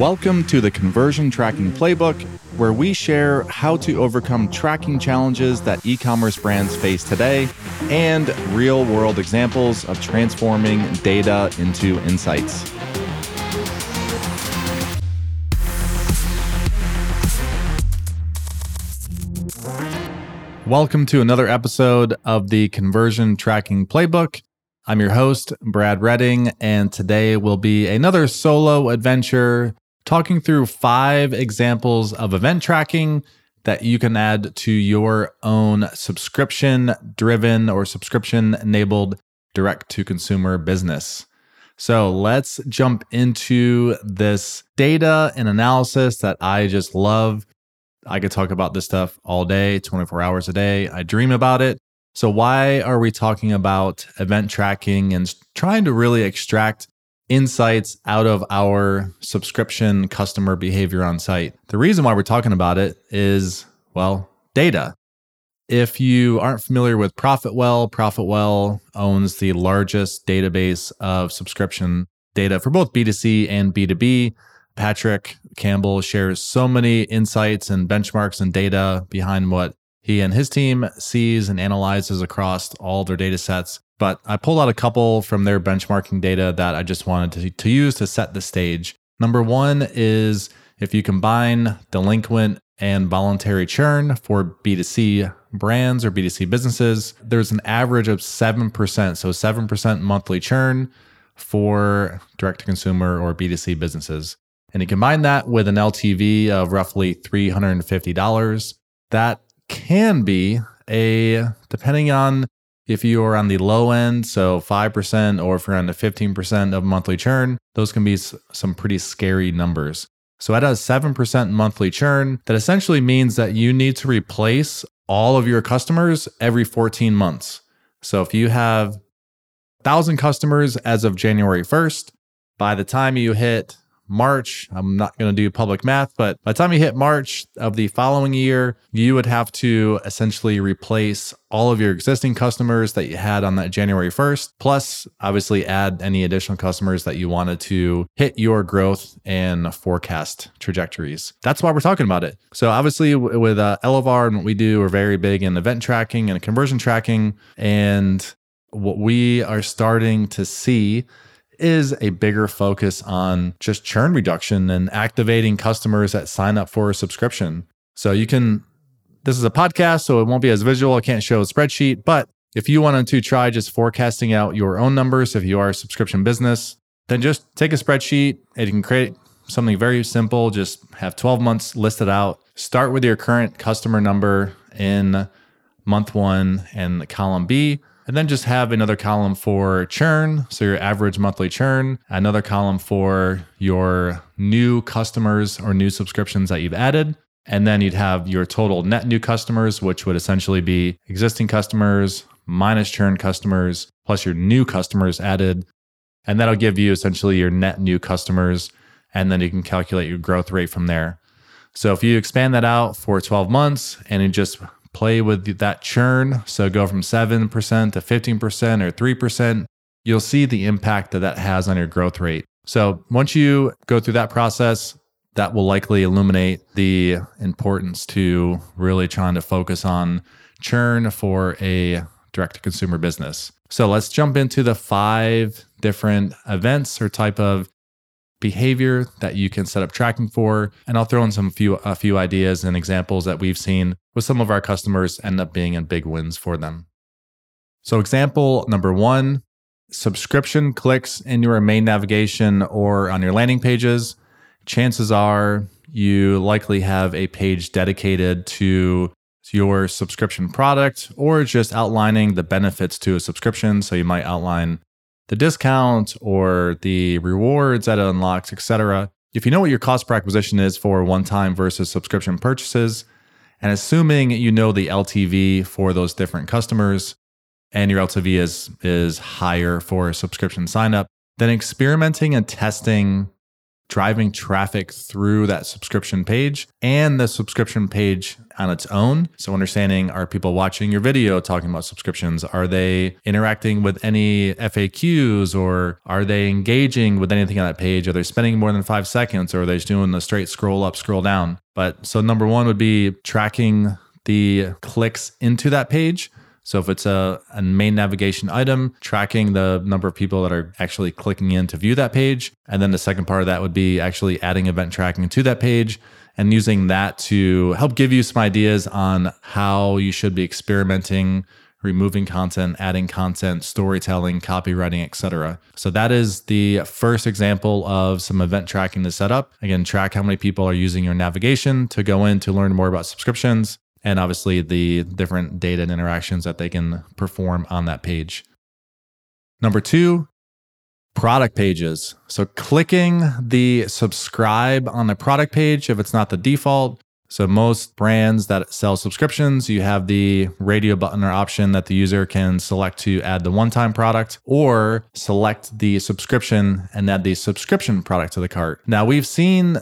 Welcome to the Conversion Tracking Playbook, where we share how to overcome tracking challenges that e commerce brands face today and real world examples of transforming data into insights. Welcome to another episode of the Conversion Tracking Playbook. I'm your host, Brad Redding, and today will be another solo adventure talking through five examples of event tracking that you can add to your own subscription driven or subscription enabled direct to consumer business. So let's jump into this data and analysis that I just love. I could talk about this stuff all day, 24 hours a day. I dream about it. So, why are we talking about event tracking and trying to really extract insights out of our subscription customer behavior on site. The reason why we're talking about it is, well, data. If you aren't familiar with Profitwell, Profitwell owns the largest database of subscription data for both B2C and B2B. Patrick Campbell shares so many insights and benchmarks and data behind what he and his team sees and analyzes across all their data sets. But I pulled out a couple from their benchmarking data that I just wanted to, to use to set the stage. Number one is if you combine delinquent and voluntary churn for B2C brands or B2C businesses, there's an average of 7%. So 7% monthly churn for direct to consumer or B2C businesses. And you combine that with an LTV of roughly $350, that can be a, depending on if you are on the low end, so 5%, or if you're on the 15% of monthly churn, those can be some pretty scary numbers. So at a 7% monthly churn, that essentially means that you need to replace all of your customers every 14 months. So if you have 1,000 customers as of January 1st, by the time you hit March. I'm not going to do public math, but by the time you hit March of the following year, you would have to essentially replace all of your existing customers that you had on that January 1st, plus obviously add any additional customers that you wanted to hit your growth and forecast trajectories. That's why we're talking about it. So obviously with uh, Elevar and what we do, we're very big in event tracking and conversion tracking. And what we are starting to see is a bigger focus on just churn reduction and activating customers that sign up for a subscription. So you can, this is a podcast, so it won't be as visual. I can't show a spreadsheet, but if you wanted to try just forecasting out your own numbers, if you are a subscription business, then just take a spreadsheet you can create something very simple. Just have 12 months listed out. Start with your current customer number in month one and the column B and then just have another column for churn, so your average monthly churn, another column for your new customers or new subscriptions that you've added. And then you'd have your total net new customers, which would essentially be existing customers minus churn customers plus your new customers added. And that'll give you essentially your net new customers. And then you can calculate your growth rate from there. So if you expand that out for 12 months and you just play with that churn. So go from 7% to 15% or 3%. You'll see the impact that that has on your growth rate. So once you go through that process, that will likely illuminate the importance to really trying to focus on churn for a direct to consumer business. So let's jump into the five different events or type of behavior that you can set up tracking for. And I'll throw in some few a few ideas and examples that we've seen with some of our customers end up being in big wins for them. So example number one, subscription clicks in your main navigation or on your landing pages. Chances are you likely have a page dedicated to your subscription product or just outlining the benefits to a subscription. So you might outline the discount or the rewards that it unlocks, etc. If you know what your cost per acquisition is for one time versus subscription purchases, and assuming you know the LTV for those different customers and your LTV is, is higher for a subscription sign up, then experimenting and testing driving traffic through that subscription page and the subscription page on its own. So, understanding are people watching your video talking about subscriptions? Are they interacting with any FAQs or are they engaging with anything on that page? Are they spending more than five seconds or are they just doing the straight scroll up, scroll down? But so, number one would be tracking the clicks into that page. So if it's a, a main navigation item, tracking the number of people that are actually clicking in to view that page. And then the second part of that would be actually adding event tracking to that page and using that to help give you some ideas on how you should be experimenting removing content, adding content, storytelling, copywriting, etc. So that is the first example of some event tracking to set up. Again, track how many people are using your navigation to go in to learn more about subscriptions and obviously the different data and interactions that they can perform on that page. Number two, product pages. So clicking the subscribe on the product page, if it's not the default. So most brands that sell subscriptions, you have the radio button or option that the user can select to add the one-time product or select the subscription and add the subscription product to the cart. Now we've seen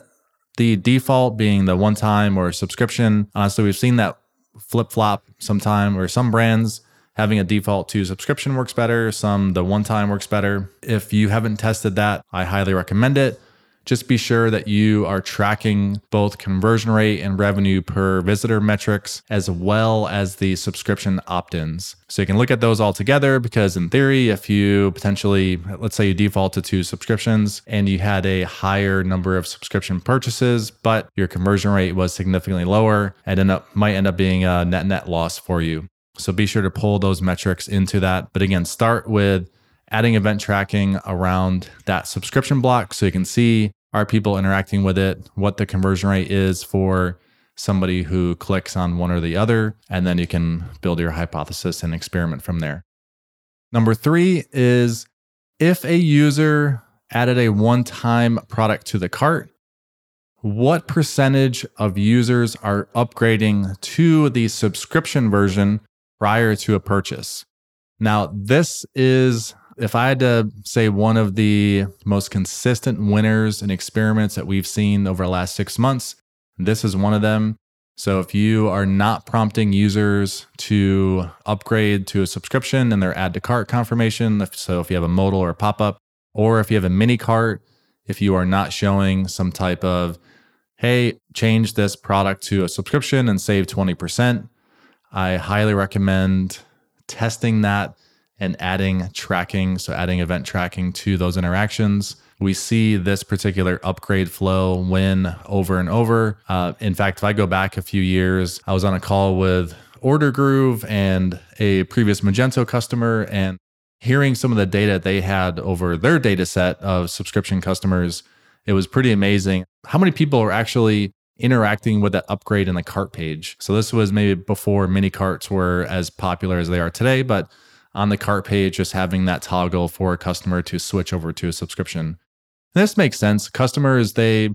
the default being the one time or subscription. Honestly, we've seen that flip flop sometime, or some brands having a default to subscription works better, some the one time works better. If you haven't tested that, I highly recommend it just be sure that you are tracking both conversion rate and revenue per visitor metrics, as well as the subscription opt ins. So you can look at those all together because, in theory, if you potentially, let's say you defaulted to subscriptions and you had a higher number of subscription purchases, but your conversion rate was significantly lower, it end up, might end up being a net net loss for you. So be sure to pull those metrics into that. But again, start with adding event tracking around that subscription block so you can see are people interacting with it, what the conversion rate is for somebody who clicks on one or the other, and then you can build your hypothesis and experiment from there. Number three is if a user added a one time product to the cart, what percentage of users are upgrading to the subscription version prior to a purchase? Now, this is if I had to say one of the most consistent winners and experiments that we've seen over the last six months, this is one of them. So if you are not prompting users to upgrade to a subscription and their add to cart confirmation, so if you have a modal or a pop up, or if you have a mini cart, if you are not showing some type of, hey, change this product to a subscription and save 20%, I highly recommend testing that and adding tracking, so adding event tracking to those interactions. We see this particular upgrade flow win over and over. Uh, in fact, if I go back a few years, I was on a call with Ordergroove and a previous Magento customer, and hearing some of the data they had over their data set of subscription customers, it was pretty amazing. How many people are actually interacting with that upgrade in the cart page? So, this was maybe before mini carts were as popular as they are today, but on the cart page, just having that toggle for a customer to switch over to a subscription. And this makes sense. Customers, they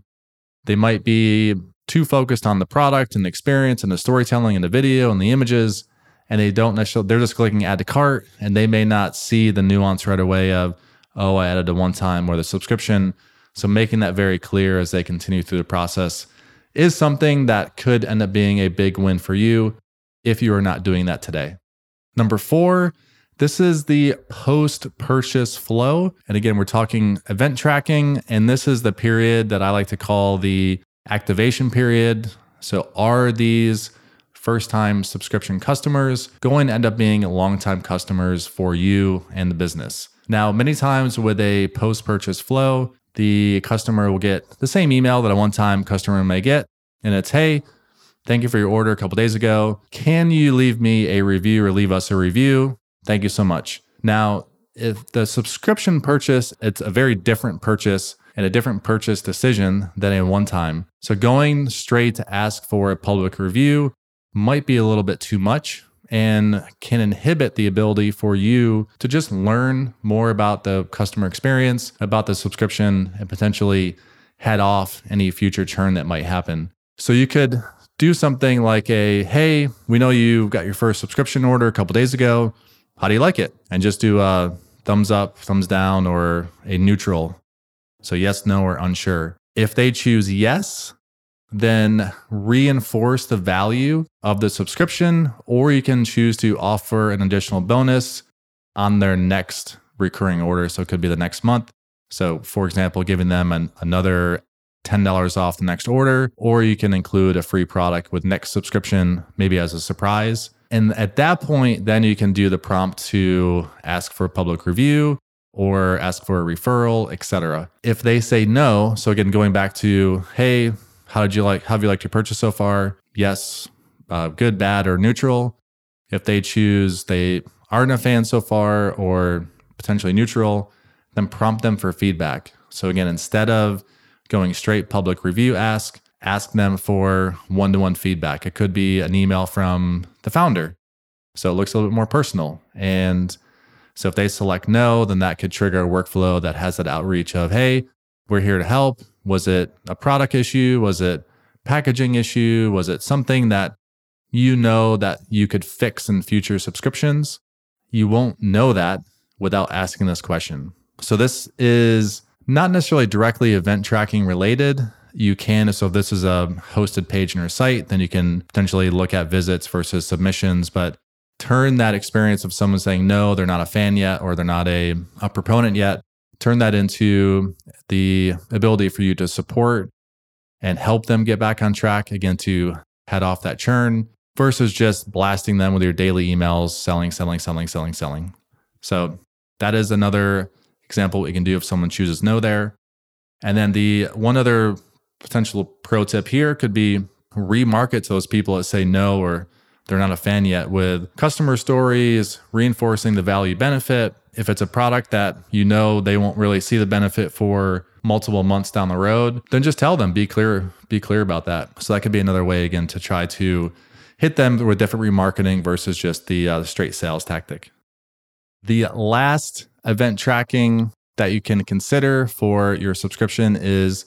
they might be too focused on the product and the experience and the storytelling and the video and the images, and they don't necessarily they're just clicking add to cart and they may not see the nuance right away of, oh, I added a one time or the subscription. So making that very clear as they continue through the process is something that could end up being a big win for you if you are not doing that today. Number four this is the post purchase flow. And again, we're talking event tracking. And this is the period that I like to call the activation period. So, are these first time subscription customers going to end up being long time customers for you and the business? Now, many times with a post purchase flow, the customer will get the same email that a one time customer may get. And it's, hey, thank you for your order a couple days ago. Can you leave me a review or leave us a review? Thank you so much. Now, if the subscription purchase, it's a very different purchase and a different purchase decision than a one time. So going straight to ask for a public review might be a little bit too much and can inhibit the ability for you to just learn more about the customer experience, about the subscription, and potentially head off any future churn that might happen. So you could do something like a hey, we know you got your first subscription order a couple days ago how do you like it? And just do a thumbs up, thumbs down, or a neutral. So, yes, no, or unsure. If they choose yes, then reinforce the value of the subscription, or you can choose to offer an additional bonus on their next recurring order. So, it could be the next month. So, for example, giving them an, another $10 off the next order, or you can include a free product with next subscription, maybe as a surprise. And at that point, then you can do the prompt to ask for a public review or ask for a referral, etc. If they say no, so again, going back to, hey, how did you like, how have you liked your purchase so far? Yes, uh, good, bad, or neutral. If they choose they aren't a fan so far or potentially neutral, then prompt them for feedback. So again, instead of going straight public review ask, ask them for one to one feedback. It could be an email from the founder. So it looks a little bit more personal. And so if they select no, then that could trigger a workflow that has that outreach of, hey, we're here to help. Was it a product issue? Was it packaging issue? Was it something that you know that you could fix in future subscriptions? You won't know that without asking this question. So this is not necessarily directly event tracking related. You can, so if this is a hosted page in your site, then you can potentially look at visits versus submissions, but turn that experience of someone saying no, they're not a fan yet, or they're not a, a proponent yet, turn that into the ability for you to support and help them get back on track again to head off that churn versus just blasting them with your daily emails, selling, selling, selling, selling, selling. So that is another example we can do if someone chooses no there. And then the one other potential pro tip here could be remarket to those people that say no or they're not a fan yet with customer stories, reinforcing the value benefit. If it's a product that you know they won't really see the benefit for multiple months down the road, then just tell them, be clear, be clear about that. So that could be another way again to try to hit them with different remarketing versus just the uh, straight sales tactic. The last event tracking that you can consider for your subscription is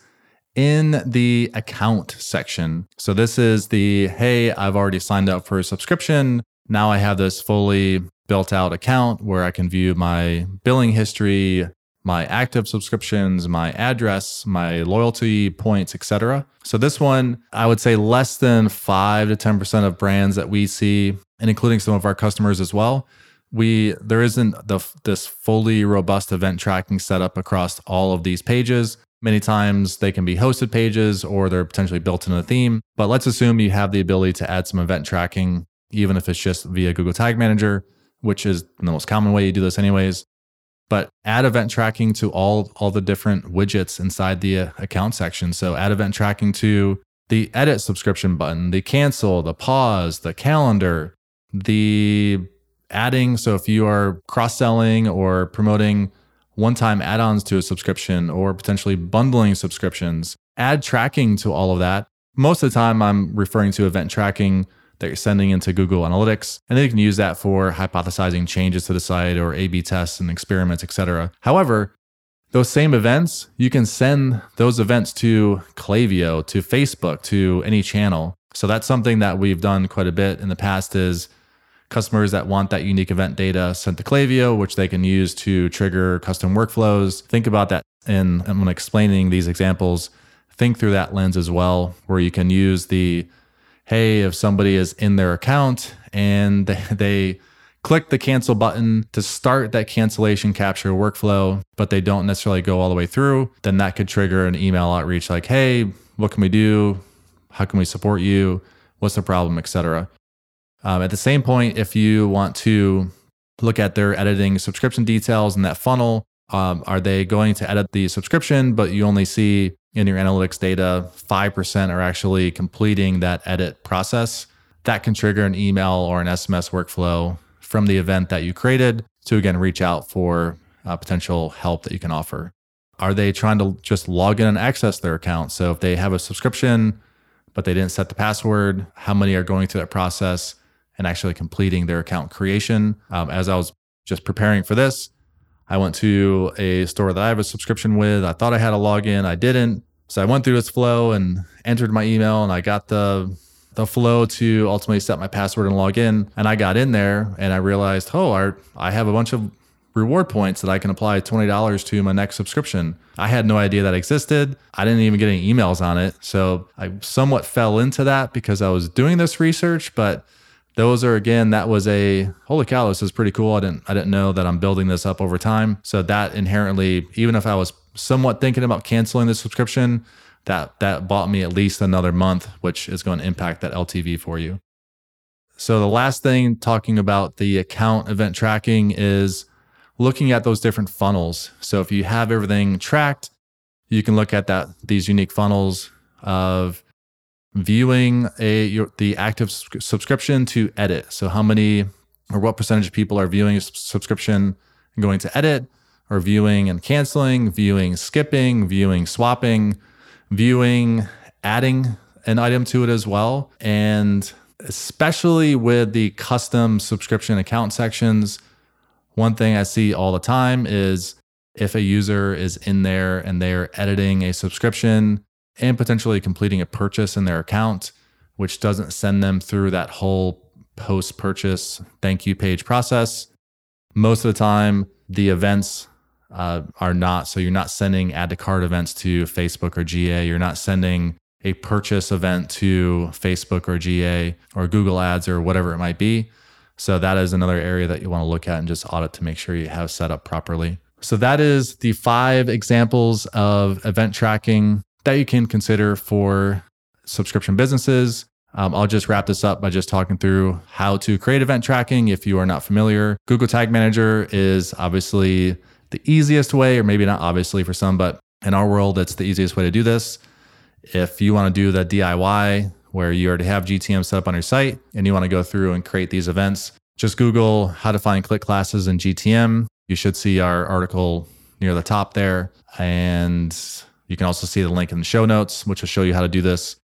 in the account section. So this is the hey, I've already signed up for a subscription. Now I have this fully built out account where I can view my billing history, my active subscriptions, my address, my loyalty points, etc. So this one, I would say less than 5 to 10% of brands that we see and including some of our customers as well we there isn't the this fully robust event tracking setup across all of these pages. Many times they can be hosted pages or they're potentially built in a theme. But let's assume you have the ability to add some event tracking, even if it's just via Google Tag Manager, which is the most common way you do this, anyways. But add event tracking to all all the different widgets inside the uh, account section. So add event tracking to the edit subscription button, the cancel, the pause, the calendar, the adding. So if you are cross selling or promoting one time add ons to a subscription or potentially bundling subscriptions, add tracking to all of that. Most of the time, I'm referring to event tracking that you're sending into Google Analytics. And then you can use that for hypothesizing changes to the site or A B tests and experiments, etc. However, those same events, you can send those events to Klaviyo, to Facebook, to any channel. So that's something that we've done quite a bit in the past is customers that want that unique event data sent to Klaviyo, which they can use to trigger custom workflows. Think about that. And when explaining these examples, think through that lens as well, where you can use the hey, if somebody is in their account and they, they click the cancel button to start that cancellation capture workflow, but they don't necessarily go all the way through, then that could trigger an email outreach like, hey, what can we do? How can we support you? What's the problem, etc. Um, at the same point, if you want to look at their editing subscription details in that funnel, um, are they going to edit the subscription, but you only see in your analytics data 5% are actually completing that edit process? That can trigger an email or an SMS workflow from the event that you created to again reach out for uh, potential help that you can offer. Are they trying to just log in and access their account? So if they have a subscription, but they didn't set the password, how many are going through that process? And actually completing their account creation. Um, as I was just preparing for this, I went to a store that I have a subscription with. I thought I had a login, I didn't. So I went through this flow and entered my email, and I got the the flow to ultimately set my password and log in. And I got in there and I realized, oh, I have a bunch of reward points that I can apply $20 to my next subscription. I had no idea that existed. I didn't even get any emails on it. So I somewhat fell into that because I was doing this research, but those are again that was a holy cow this is pretty cool. I didn't i didn't know that i'm building this up over time. So that inherently even if i was somewhat thinking about canceling the subscription that that bought me at least another month which is going to impact that ltv for you. So the last thing talking about the account event tracking is looking at those different funnels. So if you have everything tracked, you can look at that these unique funnels of viewing a your, the active subscription to edit. So how many or what percentage of people are viewing a subscription and going to edit, or viewing and canceling, viewing, skipping, viewing, swapping, viewing, adding an item to it as well. And especially with the custom subscription account sections, one thing I see all the time is if a user is in there and they're editing a subscription and potentially completing a purchase in their account, which doesn't send them through that whole post purchase thank you page process, most of the time the events uh, are not. So you're not sending add to cart events to Facebook or GA. You're not sending a purchase event to Facebook or GA or Google Ads or whatever it might be. So that is another area that you want to look at and just audit to make sure you have set up properly. So that is the five examples of event tracking that you can consider for subscription businesses. Um, I'll just wrap this up by just talking through how to create event tracking if you are not familiar. Google Tag Manager is obviously the easiest way, or maybe not obviously for some, but in our world, it's the easiest way to do this. If you want to do the DIY, where you already have GTM set up on your site and you want to go through and create these events, just Google how to find click classes in GTM. You should see our article near the top there. And you can also see the link in the show notes, which will show you how to do this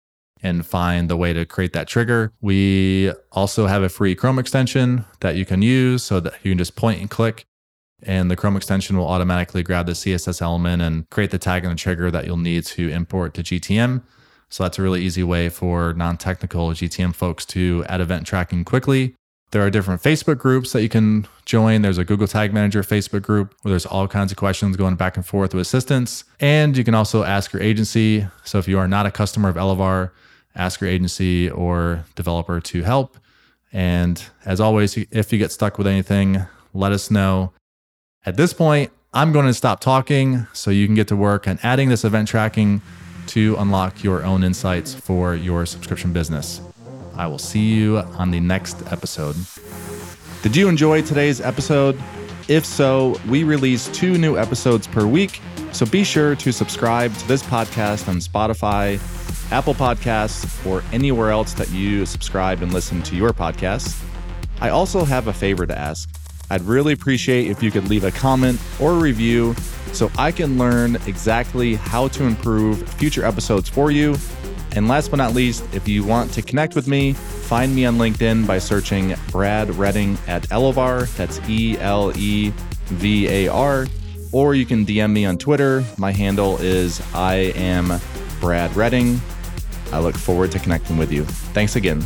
and find the way to create that trigger. We also have a free Chrome extension that you can use so that you can just point and click and the Chrome extension will automatically grab the CSS element and create the tag and the trigger that you'll need to import to GTM. So that's a really easy way for non technical GTM folks to add event tracking quickly. There are different Facebook groups that you can join. There's a Google Tag Manager Facebook group where there's all kinds of questions going back and forth with assistance. And you can also ask your agency. So if you are not a customer of Elevar, ask your agency or developer to help. And as always, if you get stuck with anything, let us know. At this point, I'm going to stop talking so you can get to work on adding this event tracking to unlock your own insights for your subscription business. I will see you on the next episode. Did you enjoy today's episode? If so, we release two new episodes per week, so be sure to subscribe to this podcast on Spotify, Apple Podcasts, or anywhere else that you subscribe and listen to your podcasts. I also have a favor to ask. I'd really appreciate if you could leave a comment or review so I can learn exactly how to improve future episodes for you. And last but not least, if you want to connect with me, find me on LinkedIn by searching Brad Redding at Elevar. That's E L E V A R. Or you can DM me on Twitter. My handle is I am Brad Redding. I look forward to connecting with you. Thanks again.